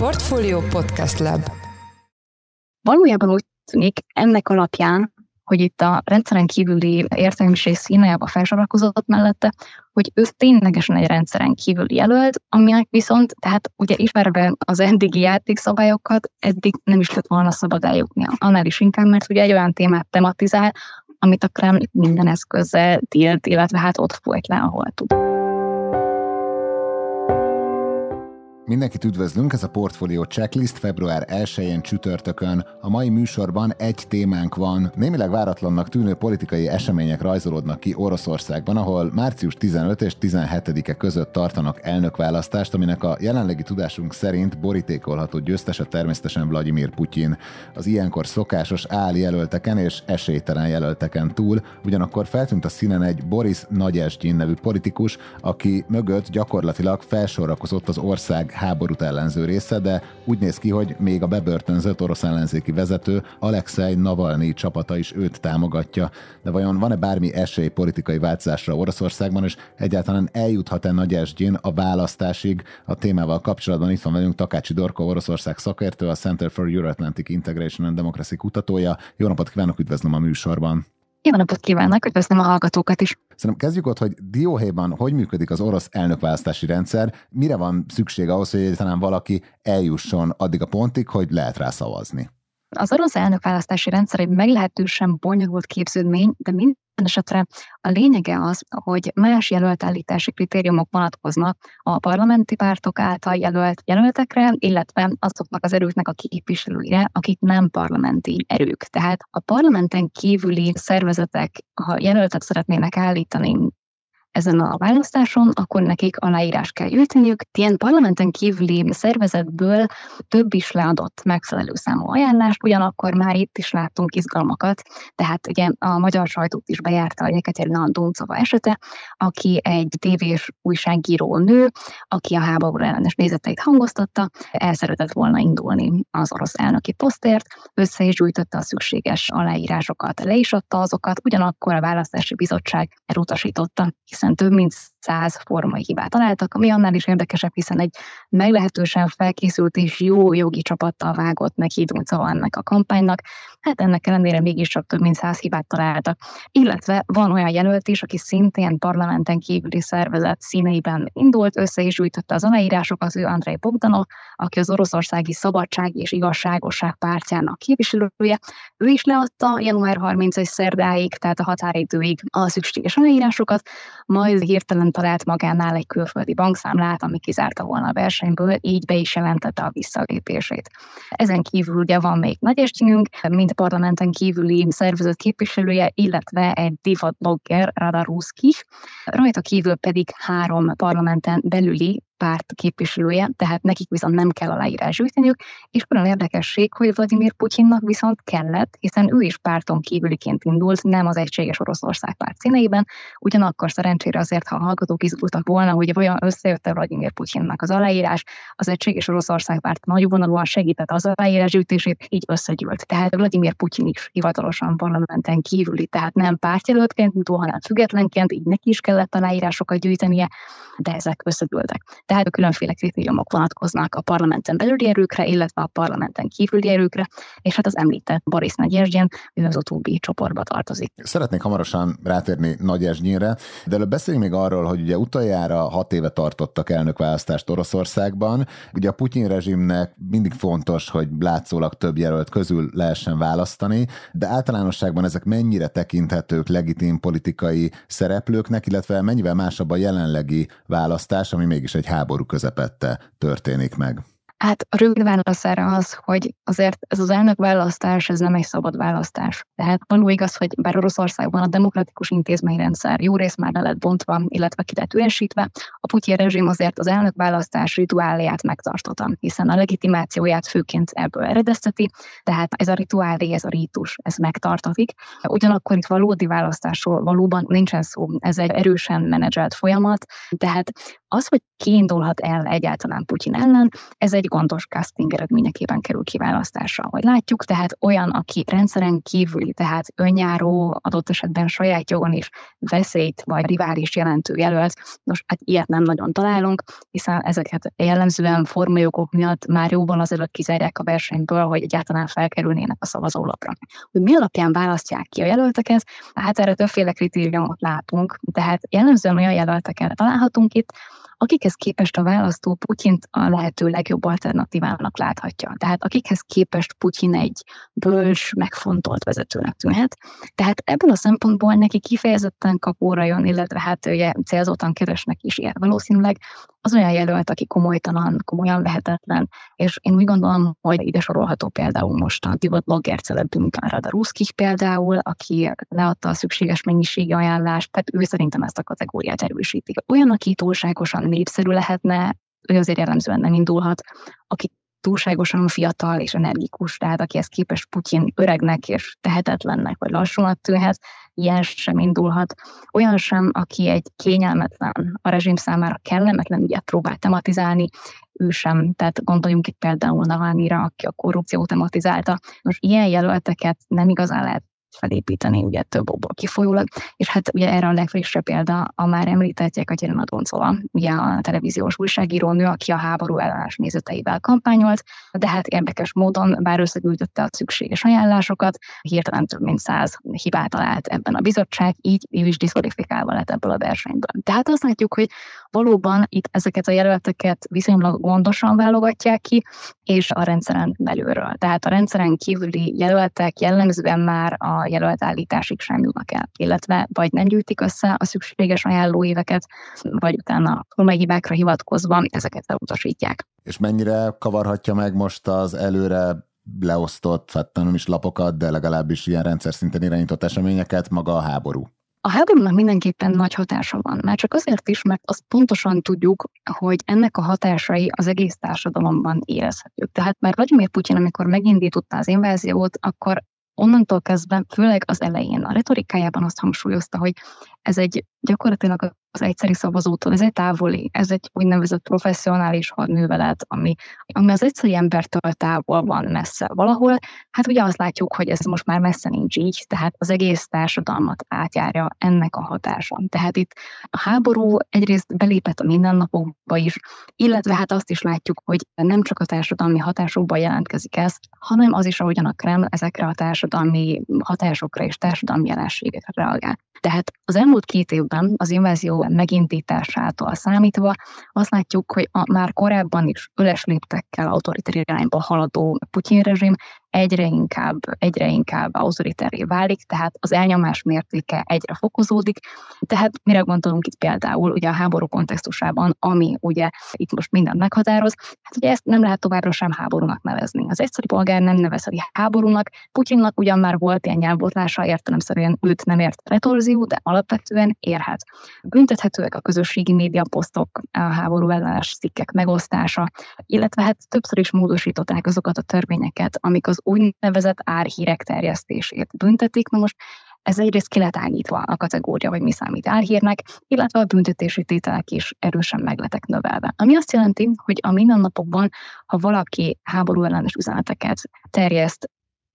Portfolio Podcast Lab Valójában úgy tűnik ennek alapján, hogy itt a rendszeren kívüli értelmiség színájába felsorakozott mellette, hogy ő ténylegesen egy rendszeren kívüli jelölt, aminek viszont, tehát ugye ismerve az eddigi játékszabályokat, eddig nem is lett volna szabad eljutnia. Annál is inkább, mert ugye egy olyan témát tematizál, amit a Kreml minden eszközzel tilt, illetve hát ott folyt le, ahol tud. Mindenkit üdvözlünk, ez a Portfolio Checklist február 1-én csütörtökön. A mai műsorban egy témánk van. Némileg váratlannak tűnő politikai események rajzolódnak ki Oroszországban, ahol március 15 és 17-e között tartanak elnökválasztást, aminek a jelenlegi tudásunk szerint borítékolható győztese természetesen Vladimir Putyin. Az ilyenkor szokásos áll jelölteken és esélytelen jelölteken túl, ugyanakkor feltűnt a színen egy Boris Nagyesgyin nevű politikus, aki mögött gyakorlatilag felsorakozott az ország háborút ellenző része, de úgy néz ki, hogy még a bebörtönzött orosz ellenzéki vezető Alexei Navalnyi csapata is őt támogatja. De vajon van-e bármi esély politikai változásra Oroszországban, és egyáltalán eljuthat-e Nagy Esgyin a választásig? A témával kapcsolatban itt van velünk Takácsi Dorko, Oroszország szakértő, a Center for Euro-Atlantic Integration and Democracy kutatója. Jó napot kívánok, üdvözlöm a műsorban! Jó napot kívánok, üdvözlöm a hallgatókat is. Szerintem kezdjük ott, hogy dióhéjban hogy működik az orosz elnökválasztási rendszer, mire van szükség ahhoz, hogy talán valaki eljusson addig a pontig, hogy lehet rá szavazni. Az orosz elnökválasztási rendszer egy meglehetősen bonyolult képződmény, de mind esetre a lényege az, hogy más jelöltállítási kritériumok vonatkoznak a parlamenti pártok által jelölt jelöltekre, illetve azoknak az erőknek a képviselőire, akik nem parlamenti erők. Tehát a parlamenten kívüli szervezetek, ha jelöltet szeretnének állítani ezen a választáson, akkor nekik aláírás kell gyűjteniük. Ilyen parlamenten kívüli szervezetből több is leadott megfelelő számú ajánlást, ugyanakkor már itt is láttunk izgalmakat, tehát ugye a magyar sajtót is bejárta a Jekaterina Doncova esete, aki egy tévés újságíró nő, aki a háború ellenes nézeteit hangoztatta, el szeretett volna indulni az orosz elnöki posztért, össze is gyűjtötte a szükséges aláírásokat, le is adta azokat, ugyanakkor a választási bizottság elutasította, több mint száz formai hibát találtak, ami annál is érdekesebb, hiszen egy meglehetősen felkészült és jó jogi csapattal vágott neki szóval ennek a kampánynak, hát ennek ellenére mégiscsak több mint száz hibát találtak. Illetve van olyan jelölt is, aki szintén parlamenten kívüli szervezet színeiben indult, össze is gyűjtötte az aláírásokat, ő Andrei Bogdanov, aki az oroszországi szabadság és igazságosság pártjának képviselője. Ő is leadta január 31 szerdáig, tehát a határidőig a szükséges aláírásokat, majd hirtelen talált magánál egy külföldi bankszámlát, ami kizárta volna a versenyből, így be is jelentette a visszalépését. Ezen kívül ugye van még Nagyestjünk, mint parlamenten kívüli szervezet képviselője, illetve egy divat blogger, Rada Ruszki, rajta kívül pedig három parlamenten belüli párt képviselője, tehát nekik viszont nem kell aláírás gyűjteniük, és olyan érdekesség, hogy Vladimir Putyinnak viszont kellett, hiszen ő is párton kívüliként indult, nem az egységes Oroszország párt színeiben, ugyanakkor szerencsére azért, ha a hallgatók izgultak volna, hogy olyan összejött a Vladimir Putyinnak az aláírás, az egységes Oroszország párt nagyvonalúan segített az aláírás gyűjtését, így összegyűlt. Tehát Vladimir Putyin is hivatalosan parlamenten kívüli, tehát nem pártjelöltként, hanem függetlenként, így neki is kellett aláírásokat gyűjtenie, de ezek összegyűltek. Tehát különféle kritériumok vonatkoznak a parlamenten belüli erőkre, illetve a parlamenten kívüli erőkre, és hát az említett Boris Nagyerzsgyen, ő az utóbbi csoportba tartozik. Szeretnék hamarosan rátérni Nagyerzsnyire, de előbb beszéljünk még arról, hogy ugye utoljára hat éve tartottak elnökválasztást Oroszországban. Ugye a Putyin rezsimnek mindig fontos, hogy látszólag több jelölt közül lehessen választani, de általánosságban ezek mennyire tekinthetők legitim politikai szereplőknek, illetve mennyivel másabb a jelenlegi választás, ami mégis egy háború közepette történik meg. Hát a rövid válasz erre az, hogy azért ez az elnök választás, ez nem egy szabad választás. Tehát való igaz, hogy bár Oroszországban a demokratikus intézményrendszer jó rész már le lett bontva, illetve ki lett üresítve, a Putyin rezsim azért az elnök választás rituáléját megtartotta, hiszen a legitimációját főként ebből eredezteti, tehát ez a rituálé, ez a rítus, ez megtartatik. Ugyanakkor itt valódi választásról valóban nincsen szó, ez egy erősen menedzselt folyamat, tehát az, hogy kiindulhat el egyáltalán Putyin ellen, ez egy gondos casting eredményekében kerül kiválasztásra. Hogy látjuk, tehát olyan, aki rendszeren kívüli, tehát önjáró, adott esetben saját jogon is veszélyt vagy rivális jelentő jelölt, most hát ilyet nem nagyon találunk, hiszen ezeket jellemzően formajogok miatt már jóval azelőtt kizárják a versenyből, hogy egyáltalán felkerülnének a szavazólapra. Hogy mi alapján választják ki a jelölteket, hát erre többféle kritériumot látunk, tehát jellemzően olyan jelölteket találhatunk itt, akikhez képest a választó Putyint a lehető legjobb alternatívának láthatja. Tehát akikhez képest Putyin egy bölcs, megfontolt vezetőnek tűnhet. Tehát ebből a szempontból neki kifejezetten kapóra jön, illetve hát ugye célzottan keresnek is ilyen valószínűleg, az olyan jelölt, aki komolytalan, komolyan vehetetlen, és én úgy gondolom, hogy ide sorolható például most a divat blogger celebünk, a Ruszkik például, aki leadta a szükséges mennyiségi ajánlást, tehát ő szerintem ezt a kategóriát erősíti. Olyan, aki túlságosan népszerű lehetne, ő azért jellemzően nem indulhat, aki túlságosan fiatal és energikus, tehát akihez képest Putyin öregnek és tehetetlennek vagy lassúnak tűnhet, ilyen sem indulhat. Olyan sem, aki egy kényelmetlen, a rezsim számára kellemetlen ügyet próbál tematizálni, ő sem. Tehát gondoljunk itt például Navalnyira, aki a korrupció tematizálta. Most ilyen jelölteket nem igazán lehet felépíteni, ugye több okból kifolyólag, és hát ugye erre a legfrissebb példa a már említett Jekaterina Doncova, ugye a televíziós újságírónő, aki a háború ellenes nézeteivel kampányolt, de hát érdekes módon, bár összegyűjtötte a szükséges ajánlásokat, hirtelen több mint száz hibát talált ebben a bizottság, így ő is diszkvalifikálva lett ebből a versenyből. Tehát azt látjuk, hogy valóban itt ezeket a jelölteket viszonylag gondosan válogatják ki, és a rendszeren belülről. Tehát a rendszeren kívüli jelöltek jellemzően már a jelölt állításig sem jutnak el, illetve vagy nem gyűjtik össze a szükséges ajánlóéveket, vagy utána a hibákra hivatkozva ezeket elutasítják. És mennyire kavarhatja meg most az előre leosztott, hát nem is lapokat, de legalábbis ilyen rendszer szinten irányított eseményeket maga a háború? A háborúnak mindenképpen nagy hatása van, már csak azért is, mert azt pontosan tudjuk, hogy ennek a hatásai az egész társadalomban érezhetők. Tehát már Vladimir Putyin, amikor megindította az inváziót, akkor onnantól kezdve, főleg az elején a retorikájában azt hangsúlyozta, hogy ez egy gyakorlatilag az egyszeri szavazótól, ez egy távoli, ez egy úgynevezett professzionális hadművelet, ami, ami az egyszeri embertől távol van messze valahol. Hát ugye azt látjuk, hogy ez most már messze nincs így, tehát az egész társadalmat átjárja ennek a hatása. Tehát itt a háború egyrészt belépett a mindennapokba is, illetve hát azt is látjuk, hogy nem csak a társadalmi hatásokban jelentkezik ez, hanem az is, ahogyan a Kreml ezekre a társadalmi hatásokra és társadalmi jelenségekre reagál. Tehát az elmúlt két évben az invázió megindításától számítva azt látjuk, hogy a már korábban is öles léptekkel autoritári irányba haladó Putyin rezsim egyre inkább, egyre inkább autoritáré válik, tehát az elnyomás mértéke egyre fokozódik. Tehát mire gondolunk itt például ugye a háború kontextusában, ami ugye itt most mindent meghatároz, hát ugye ezt nem lehet továbbra sem háborúnak nevezni. Az egyszerű polgár nem nevezheti háborúnak, Putyinnak ugyan már volt ilyen nyelvbotlása, értelemszerűen őt nem ért retorzió, de alapvetően érhet. Büntethetőek a közösségi média posztok, a háború ellenes cikkek megosztása, illetve hát többször is módosították azokat a törvényeket, amik az úgynevezett árhírek terjesztését büntetik. Na most ez egyrészt ki lett állítva a kategória, hogy mi számít álhírnek, illetve a büntetési tételek is erősen megletek növelve. Ami azt jelenti, hogy a mindennapokban, ha valaki háború ellenes üzeneteket terjeszt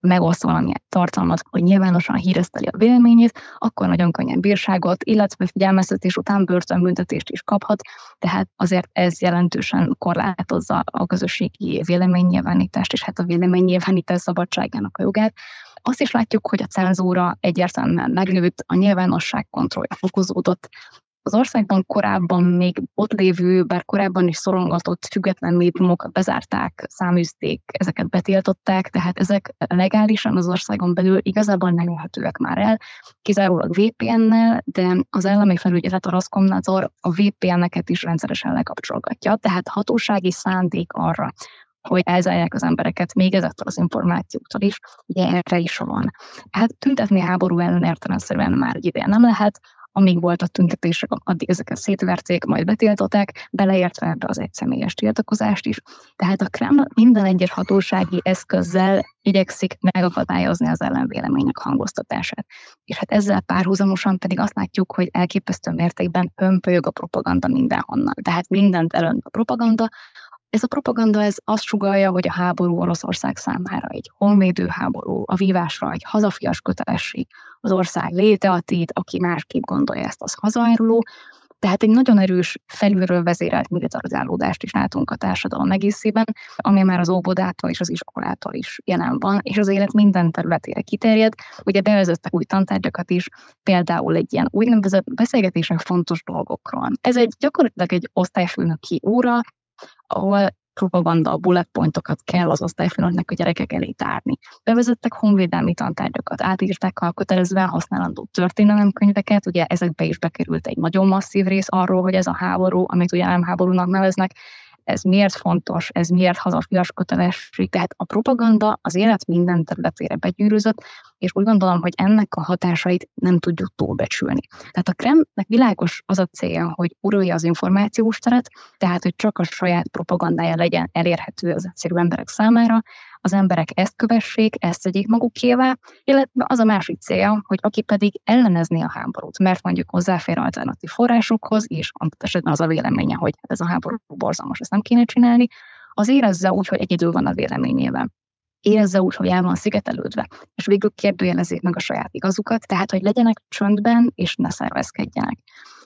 megoszt valamilyen tartalmat, hogy nyilvánosan hírezteli a véleményét, akkor nagyon könnyen bírságot, illetve figyelmeztetés után börtönbüntetést is kaphat, tehát azért ez jelentősen korlátozza a közösségi véleménynyilvánítást, és hát a véleménynyilvánítás szabadságának a jogát. Azt is látjuk, hogy a cenzúra egyértelműen megnőtt, a nyilvánosság kontrollja fokozódott, az országban korábban még ott lévő, bár korábban is szorongatott független médiumok bezárták, száműzték, ezeket betiltották, tehát ezek legálisan az országon belül igazából nem élhetőek már el, kizárólag VPN-nel, de az állami felügyelet, a Roskomnadzor a VPN-eket is rendszeresen lekapcsolgatja, tehát hatósági szándék arra, hogy elzárják az embereket még ezektől az információktól is, ugye erre is van. Hát tüntetni háború ellen értelemszerűen már egy ideje nem lehet, amíg volt a tüntetések, addig ezeket szétverték, majd betiltották, beleértve ebbe az egyszemélyes tiltakozást is. Tehát a Kreml minden egyes hatósági eszközzel igyekszik megakadályozni az ellenvélemények hangoztatását. És hát ezzel párhuzamosan pedig azt látjuk, hogy elképesztő mértékben pömpölyög a propaganda mindenhonnan. Tehát mindent elönt a propaganda, Ez a propaganda ez azt sugalja, hogy a háború Oroszország számára egy honvédő háború, a vívásra egy hazafias kötelesség, az ország léte a tét, aki másképp gondolja ezt, az hazaáruló, tehát egy nagyon erős felülről vezérelt militarizálódást is látunk a társadalom egészében, ami már az óvodától és az iskolától is jelen van, és az élet minden területére kiterjed. Ugye bevezettek új tantárgyakat is, például egy ilyen úgynevezett beszélgetések fontos dolgokról. Ez egy gyakorlatilag egy osztályfőnöki óra, ahol propaganda bullet pointokat kell az osztályfőnöknek a gyerekek elé tárni. Bevezettek honvédelmi tantárgyakat, átírták a kötelezően használandó történelemkönyveket, ugye ezekbe is bekerült egy nagyon masszív rész arról, hogy ez a háború, amit ugye nem háborúnak neveznek, ez miért fontos, ez miért hazafias kötelesség. Tehát a propaganda az élet minden területére begyűrűzött, és úgy gondolom, hogy ennek a hatásait nem tudjuk túlbecsülni. Tehát a Kremlnek világos az a célja, hogy uralja az információs teret, tehát hogy csak a saját propagandája legyen elérhető az egyszerű emberek számára, az emberek ezt kövessék, ezt tegyék magukévá, illetve az a másik célja, hogy aki pedig ellenezni a háborút, mert mondjuk hozzáfér alternatív forrásokhoz, és esetben az a véleménye, hogy ez a háború borzalmas, ezt nem kéne csinálni, az érezze úgy, hogy egyedül van a véleményével érezze úgy, hogy el van szigetelődve, és végül kérdőjelezzék meg a saját igazukat, tehát, hogy legyenek csöndben, és ne szervezkedjenek.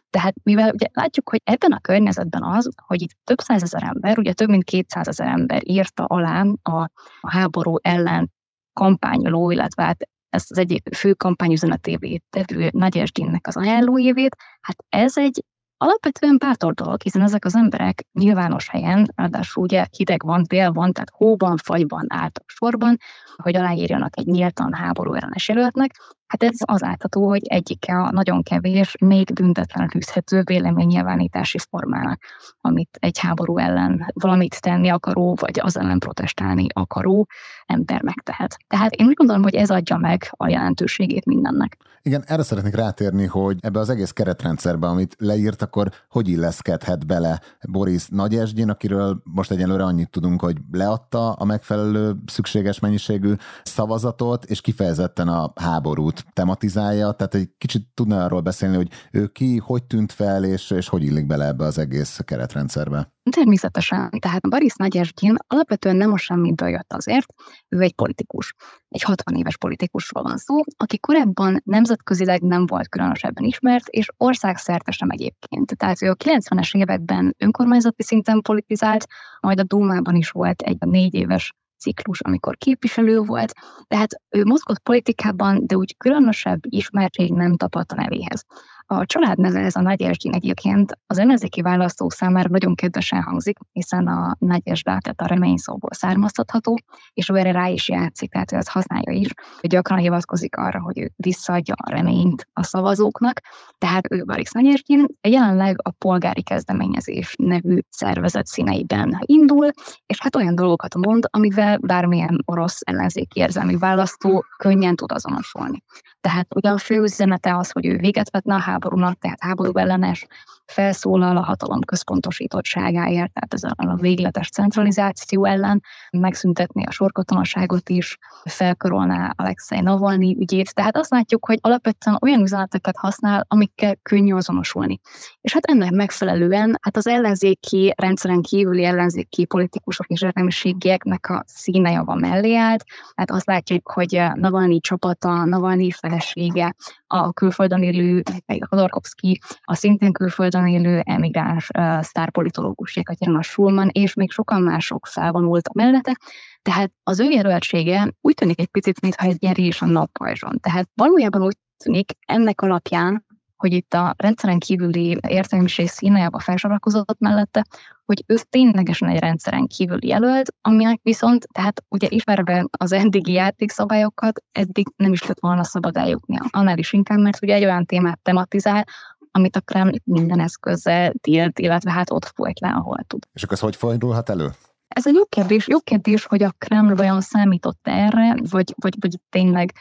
Tehát mivel ugye látjuk, hogy ebben a környezetben az, hogy itt több százezer ember, ugye több mint kétszázezer ember írta alá a, a háború ellen kampányoló, illetve hát ezt az egyik fő kampányüzenetévé tevő Nagyesdinnek az ajánlóévét, hát ez egy alapvetően bátor dolog, hiszen ezek az emberek nyilvános helyen, ráadásul ugye hideg van, tél van, tehát hóban, fagyban álltak sorban, hogy aláírjanak egy nyíltan háború ellenes jelöltnek, Hát ez az látható, hogy egyike a nagyon kevés, még büntetlen hűzhető véleménynyilvánítási formának, amit egy háború ellen valamit tenni akaró, vagy az ellen protestálni akaró ember megtehet. Tehát én úgy gondolom, hogy ez adja meg a jelentőségét mindennek. Igen, erre szeretnék rátérni, hogy ebbe az egész keretrendszerbe, amit leírt, akkor hogy illeszkedhet bele Boris Nagyesgyén, akiről most egyelőre annyit tudunk, hogy leadta a megfelelő szükséges mennyiségű szavazatot, és kifejezetten a háborút tematizálja, tehát egy kicsit tudna arról beszélni, hogy ő ki, hogy tűnt fel, és, és hogy illik bele ebbe az egész keretrendszerbe. Természetesen. Tehát Boris Nagyesgyin alapvetően nem a semmiből jött azért, ő egy politikus. Egy 60 éves politikusról van szó, aki korábban nemzetközileg nem volt különösebben ismert, és országszerte sem egyébként. Tehát ő a 90-es években önkormányzati szinten politizált, majd a Dúmában is volt egy négy éves ciklus, amikor képviselő volt, tehát ő mozgott politikában, de úgy különösebb ismertség nem tapadt a nevéhez. A családneve, ez a Nagy Erzsdin egyébként az ellenzéki választók számára nagyon kedvesen hangzik, hiszen a Nagy Erzsdá, tehát a remény szóból származtatható, és ő erre rá is játszik, tehát ő ezt használja is, hogy gyakran hivatkozik arra, hogy ő visszaadja a reményt a szavazóknak, tehát ő Barix Nagy Erzsdin jelenleg a polgári kezdeményezés nevű szervezet színeiben indul, és hát olyan dolgokat mond, amivel bármilyen orosz ellenzéki érzelmi választó könnyen tud azonosulni. Tehát ugye a fő üzenete az, hogy ő véget vetne a háborúnak, tehát háború ellenes, felszólal a hatalom központosítottságáért, tehát ez a végletes centralizáció ellen, megszüntetni a sorkatonaságot is, felkorolná Alexei Navalnyi ügyét. Tehát azt látjuk, hogy alapvetően olyan üzeneteket használ, amikkel könnyű azonosulni. És hát ennek megfelelően hát az ellenzéki rendszeren kívüli ellenzéki politikusok és értelmiségieknek a színe van mellé állt. Hát azt látjuk, hogy Navalnyi csapata, Navalnyi felesége, a külföldön élő Khodorkovsky, a szintén külföldön élő emigráns sztárpolitológus Jekaterina Schulman, és még sokan mások felvonultak mellette, tehát az ő jelöltsége úgy tűnik egy picit, mintha egy nyerés a nappajzson. Tehát valójában úgy tűnik ennek alapján, hogy itt a rendszeren kívüli értelmiség színájába felsorakozott mellette, hogy ő ténylegesen egy rendszeren kívüli jelölt, aminek viszont, tehát ugye ismerve az eddigi játékszabályokat, eddig nem is lett volna szabad eljutnia. Annál is inkább, mert ugye egy olyan témát tematizál, amit a Kreml minden eszközzel tilt, illetve hát ott folyt le, ahol tud. És akkor ez hogy fordulhat elő? Ez egy jó kérdés, jó kérdés, hogy a Kreml vajon számított erre, vagy, vagy, vagy tényleg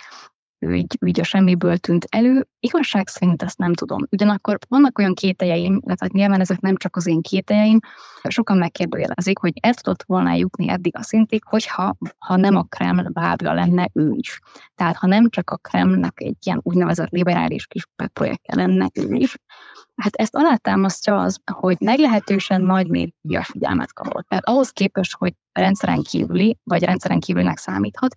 ő így, így a semmiből tűnt elő. Igazság szerint ezt nem tudom. Ugyanakkor vannak olyan kételjeim, illetve nyilván ezek nem csak az én kételjeim, sokan megkérdőjelezik, hogy el tudott volna jutni eddig a szintig, hogyha ha nem a Kreml bábja lenne ő is. Tehát ha nem csak a Kremlnek egy ilyen úgynevezett liberális kis projektje lenne ő is, Hát ezt alátámasztja az, hogy meglehetősen nagy média figyelmet kapott. Tehát ahhoz képest, hogy rendszeren kívüli, vagy rendszeren kívülnek számíthat,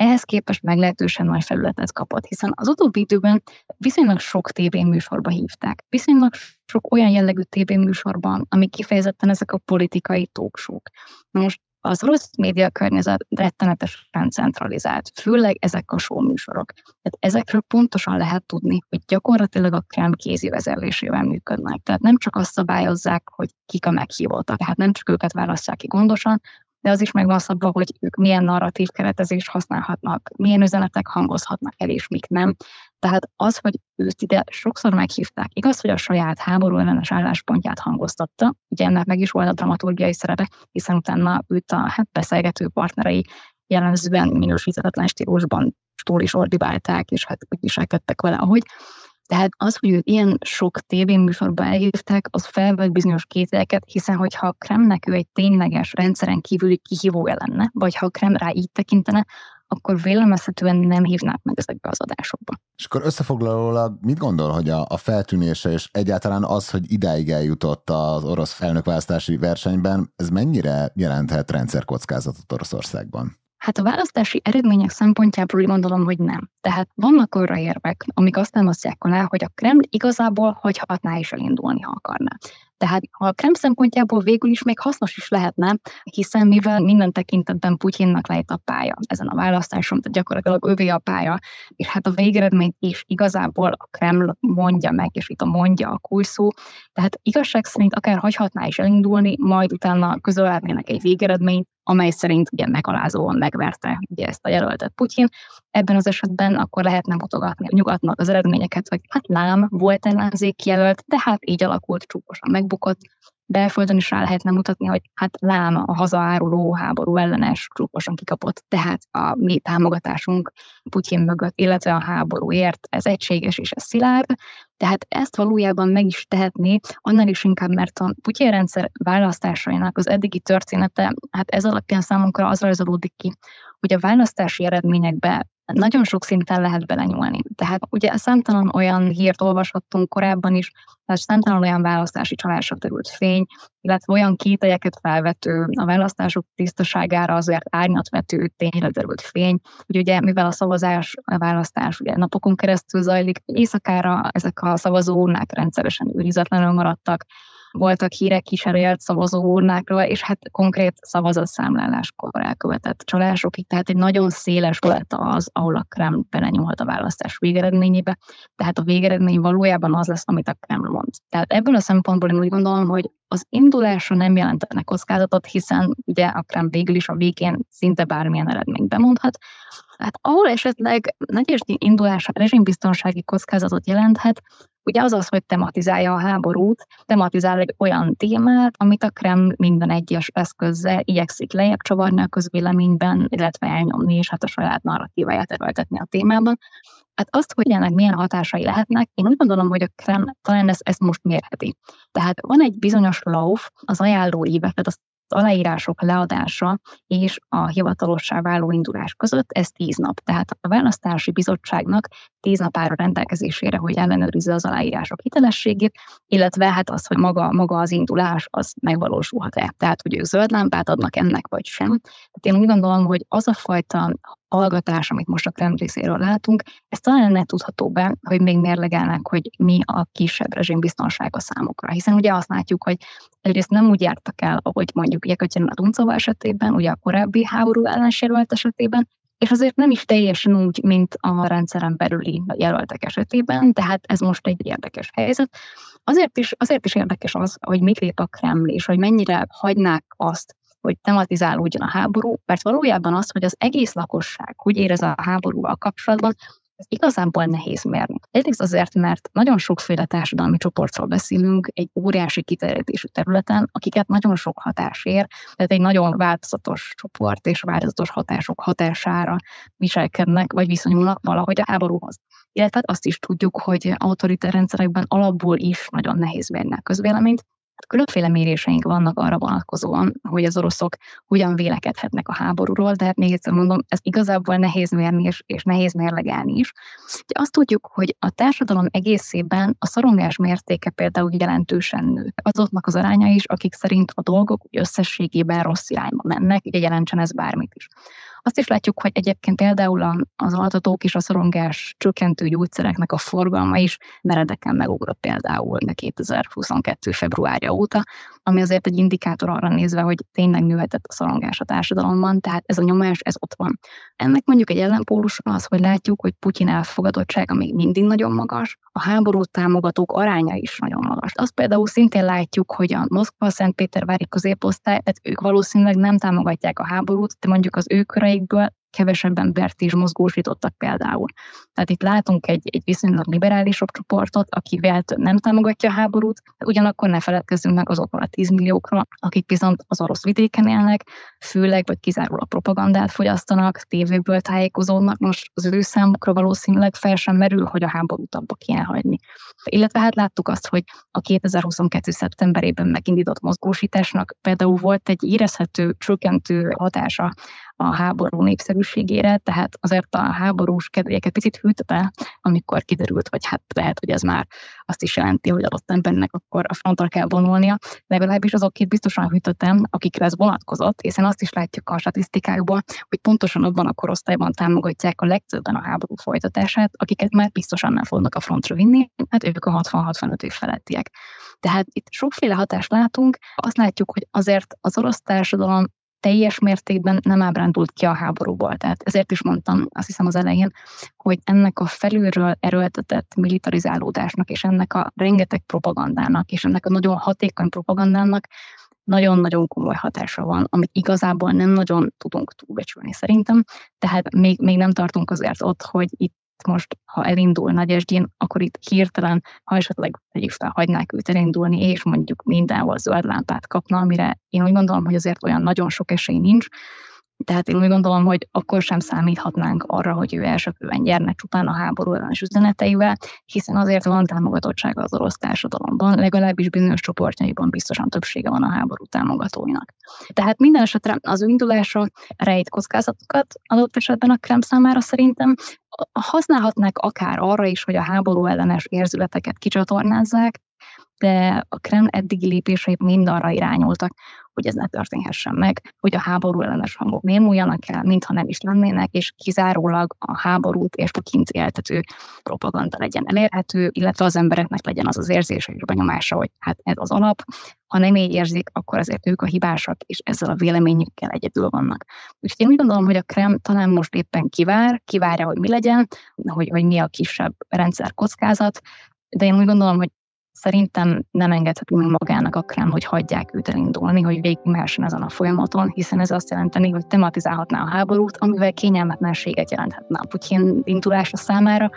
ehhez képest meglehetősen nagy felületet kapott, hiszen az utóbbi időben viszonylag sok tévéműsorba hívták. Viszonylag sok olyan jellegű tévéműsorban, ami kifejezetten ezek a politikai tóksók. Most az orosz média környezet rettenetesen centralizált, főleg ezek a show műsorok. Tehát ezekről pontosan lehet tudni, hogy gyakorlatilag a Krem kézi vezelésével működnek. Tehát nem csak azt szabályozzák, hogy kik a meghívottak, tehát nem csak őket választják ki gondosan, de az is megvan szabva, hogy ők milyen narratív keretezést használhatnak, milyen üzenetek hangozhatnak el, és mik nem. Tehát az, hogy őt ide sokszor meghívták, igaz, hogy a saját háború ellenes álláspontját hangoztatta, ugye ennek meg is volt a dramaturgiai szerepe, hiszen utána őt a hát, beszélgető partnerei jellemzően minősíthetetlen stílusban túl is ordibálták, és hát úgy viselkedtek vele, ahogy. Tehát az, hogy őt ilyen sok tévéműsorba elhívták, az felvett bizonyos kételyeket, hiszen hogyha Kremnek ő egy tényleges rendszeren kívüli kihívója lenne, vagy ha a Krem rá így tekintene, akkor vélemezhetően nem hívnák meg ezekbe az adásokba. És akkor összefoglalólag mit gondol, hogy a, a feltűnése és egyáltalán az, hogy idáig eljutott az orosz elnökválasztási versenyben, ez mennyire jelenthet rendszerkockázatot Oroszországban? Hát a választási eredmények szempontjából gondolom, hogy nem. Tehát vannak arra érvek, amik azt támasztják alá, hogy a Kreml igazából hagyhatná is elindulni, ha akarná. Tehát a Krem szempontjából végül is még hasznos is lehetne, hiszen mivel minden tekintetben Putyinnak lejt a pálya ezen a választáson, tehát gyakorlatilag övé a pálya, és hát a végeredményt is igazából a Kreml mondja meg, és itt a mondja a kulszó. Tehát igazság szerint akár hagyhatná is elindulni, majd utána közölhetnének egy végeredményt, amely szerint ugye megalázóan megverte ugye ezt a jelöltet Putyin. Ebben az esetben akkor lehetne mutogatni a nyugatnak az eredményeket, hogy hát lám, volt ellenzék jelölt, de hát így alakult csúfosan megbukott, belföldön is rá lehetne mutatni, hogy hát lám a hazaáruló háború ellenes csúfosan kikapott, tehát a mi támogatásunk Putyin mögött, illetve a háborúért, ez egységes és ez szilárd, tehát ezt valójában meg is tehetné, annál is inkább, mert a Putyin rendszer választásainak az eddigi története, hát ez alapján számunkra az rajzolódik ki, hogy a választási eredményekbe nagyon sok szinten lehet belenyúlni. Tehát ugye számtalan olyan hírt olvashattunk korábban is, tehát számtalan olyan választási csalásra terült fény, illetve olyan kételyeket felvető, a választások tisztaságára azért árnyatvető tényre terült fény, hogy ugye mivel a szavazás, a választás ugye napokon keresztül zajlik, éjszakára ezek a szavazóurnák rendszeresen őrizetlenül maradtak, voltak hírek kísérelt szavazó urnákról, és hát konkrét szavazatszámláláskor elkövetett csalásokig, tehát egy nagyon széles lett az, ahol a Kreml belenyúlhat a választás végeredményébe, tehát a végeredmény valójában az lesz, amit a Kreml mond. Tehát ebből a szempontból én úgy gondolom, hogy az indulása nem jelentene kockázatot, hiszen ugye a Kreml végül is a végén szinte bármilyen eredményt bemondhat, Hát ahol esetleg nagy indulása rezsimbiztonsági kockázatot jelenthet, Ugye az az, hogy tematizálja a háborút, tematizál egy olyan témát, amit a Kreml minden egyes eszközzel igyekszik lejjebb csavarni a közvéleményben, illetve elnyomni, és hát a saját narratíváját erőltetni a témában. Hát azt, hogy ennek milyen hatásai lehetnek, én úgy gondolom, hogy a Kreml talán ezt, ezt most mérheti. Tehát van egy bizonyos lauf, az ajánló évek, tehát az aláírások leadása és a hivatalossá váló indulás között, ez tíz nap. Tehát a választási bizottságnak tíz nap áll rendelkezésére, hogy ellenőrizze az aláírások hitelességét, illetve hát az, hogy maga, maga az indulás az megvalósulhat-e. Tehát, hogy ők zöld lámpát adnak ennek, vagy sem. Tehát én úgy gondolom, hogy az a fajta hallgatás, amit most a Kreml részéről látunk, ez talán ne tudható be, hogy még mérlegelnek, hogy mi a kisebb rezsim biztonsága számukra. Hiszen ugye azt látjuk, hogy egyrészt nem úgy jártak el, ahogy mondjuk a Duncova esetében, ugye a korábbi háború ellensérült esetében, és azért nem is teljesen úgy, mint a rendszeren belüli jelöltek esetében, tehát ez most egy érdekes helyzet. Azért is, azért is érdekes az, hogy mit lép a Kreml, és hogy mennyire hagynák azt, hogy tematizálódjon a háború, mert valójában az, hogy az egész lakosság hogy érez a háborúval kapcsolatban, Ez igazából nehéz mérni. Egyrészt azért, mert nagyon sokféle társadalmi csoportról beszélünk egy óriási kiterjedésű területen, akiket nagyon sok hatás ér, tehát egy nagyon változatos csoport és változatos hatások hatására viselkednek, vagy viszonyulnak valahogy a háborúhoz. Illetve azt is tudjuk, hogy autoritár rendszerekben alapból is nagyon nehéz mérni a közvéleményt, Különféle méréseink vannak arra vonatkozóan, hogy az oroszok hogyan vélekedhetnek a háborúról, de hát még egyszer mondom, ez igazából nehéz mérni és, és nehéz mérlegelni is. Ugye azt tudjuk, hogy a társadalom egészében a szorongás mértéke például jelentősen nő. Azoknak az aránya is, akik szerint a dolgok összességében rossz irányba mennek, ugye jelentsen ez bármit is. Azt is látjuk, hogy egyébként például az altatók és a szorongás csökkentő gyógyszereknek a forgalma is meredeken megugrott például 2022. februárja óta, ami azért egy indikátor arra nézve, hogy tényleg nőhetett a szorongás a társadalomban, tehát ez a nyomás, ez ott van. Ennek mondjuk egy ellenpólus az, hogy látjuk, hogy Putyin elfogadottsága még mindig nagyon magas, a háborút támogatók aránya is nagyon magas. Azt például szintén látjuk, hogy a Moszkva-Szentpétervári középosztály, tehát ők valószínűleg nem támogatják a háborút, de mondjuk az ő köreikből kevesebb embert is mozgósítottak például. Tehát itt látunk egy, egy viszonylag liberálisabb csoportot, aki vélt nem támogatja a háborút, ugyanakkor ne feledkezzünk meg azokról a 10 milliókról, akik viszont az orosz vidéken élnek, főleg vagy kizárólag propagandát fogyasztanak, tévéből tájékozódnak, most az ő számukra valószínűleg fel sem merül, hogy a háborút abba kéne hagyni. Illetve hát láttuk azt, hogy a 2022. szeptemberében megindított mozgósításnak például volt egy érezhető, csökkentő hatása a háború népszerűségére, tehát azért a háborús kedélyeket picit hűtötte, amikor kiderült, hogy hát lehet, hogy ez már azt is jelenti, hogy adott embernek akkor a frontra kell vonulnia. Legalábbis azokét biztosan hűtöttem, akikre ez vonatkozott, hiszen azt is látjuk a statisztikákból, hogy pontosan abban a korosztályban támogatják a legtöbben a háború folytatását, akiket már biztosan nem fognak a frontra vinni, hát ők a 60-65 év felettiek. Tehát itt sokféle hatást látunk, azt látjuk, hogy azért az orosz társadalom teljes mértékben nem ábrándult ki a háborúból. Tehát ezért is mondtam, azt hiszem az elején, hogy ennek a felülről erőltetett militarizálódásnak, és ennek a rengeteg propagandának, és ennek a nagyon hatékony propagandának nagyon-nagyon komoly hatása van, amit igazából nem nagyon tudunk túlbecsülni szerintem, tehát még, még nem tartunk azért ott, hogy itt most, ha elindul Nagy Esdjén, akkor itt hirtelen, ha esetleg tegyük fel, hagynák őt elindulni, és mondjuk mindenhol zöld lámpát kapna, amire én úgy gondolom, hogy azért olyan nagyon sok esély nincs, tehát én úgy gondolom, hogy akkor sem számíthatnánk arra, hogy ő elsőkülön gyernek csupán a háború ellenes üzeneteivel, hiszen azért van támogatottsága az orosz társadalomban, legalábbis bizonyos csoportjaiban biztosan többsége van a háború támogatóinak. Tehát minden esetre az ő indulása rejt kockázatokat adott esetben a Krem számára szerintem, használhatnák akár arra is, hogy a háború ellenes érzületeket kicsatornázzák, de a Kreml eddigi lépései mind arra irányultak, hogy ez ne történhessen meg, hogy a háború ellenes hangok némuljanak el, mintha nem is lennének, és kizárólag a háborút és a kint éltető propaganda legyen elérhető, illetve az embereknek legyen az az érzése és benyomása, hogy hát ez az alap, ha nem így érzik, akkor azért ők a hibásak, és ezzel a véleményükkel egyedül vannak. Úgyhogy én úgy gondolom, hogy a Krem talán most éppen kivár, kivárja, hogy mi legyen, hogy, hogy mi a kisebb rendszer kockázat, de én úgy gondolom, hogy Szerintem nem engedheti meg magának a krem, hogy hagyják őt elindulni, hogy végigmehessen ezen a folyamaton, hiszen ez azt jelenteni, hogy tematizálhatná a háborút, amivel kényelmetlenséget jelenthetne a Putyin indulása számára,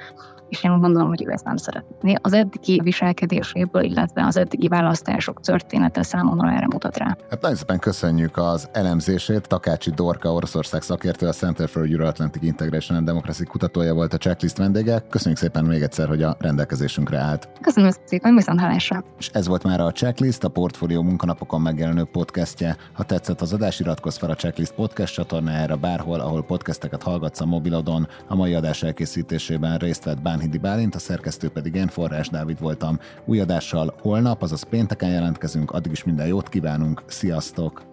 és én gondolom, hogy ő ezt nem szeretné. Az eddigi viselkedéséből, illetve az eddigi választások története számomra erre mutat rá. Hát nagyon szépen köszönjük az elemzését. Takácsi Dorka, Oroszország szakértő, a Center for Euro-Atlantic Integration and Democracy kutatója volt a checklist vendége. Köszönjük szépen még egyszer, hogy a rendelkezésünkre állt. Köszönöm szépen, viszont hallásra. És ez volt már a Checklist, a Portfólió munkanapokon megjelenő podcastje. Ha tetszett az adás, iratkozz fel a Checklist podcast csatornájára bárhol, ahol podcasteket hallgatsz a mobilodon. A mai adás elkészítésében részt vett Bán Bánhidi Bálint, a szerkesztő pedig én, Forrás Dávid voltam. Új adással holnap, azaz pénteken jelentkezünk, addig is minden jót kívánunk, sziasztok!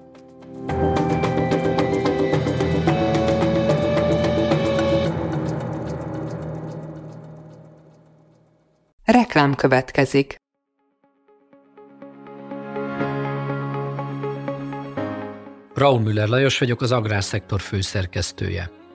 Reklám következik. Raúl Müller Lajos vagyok, az Agrárszektor főszerkesztője.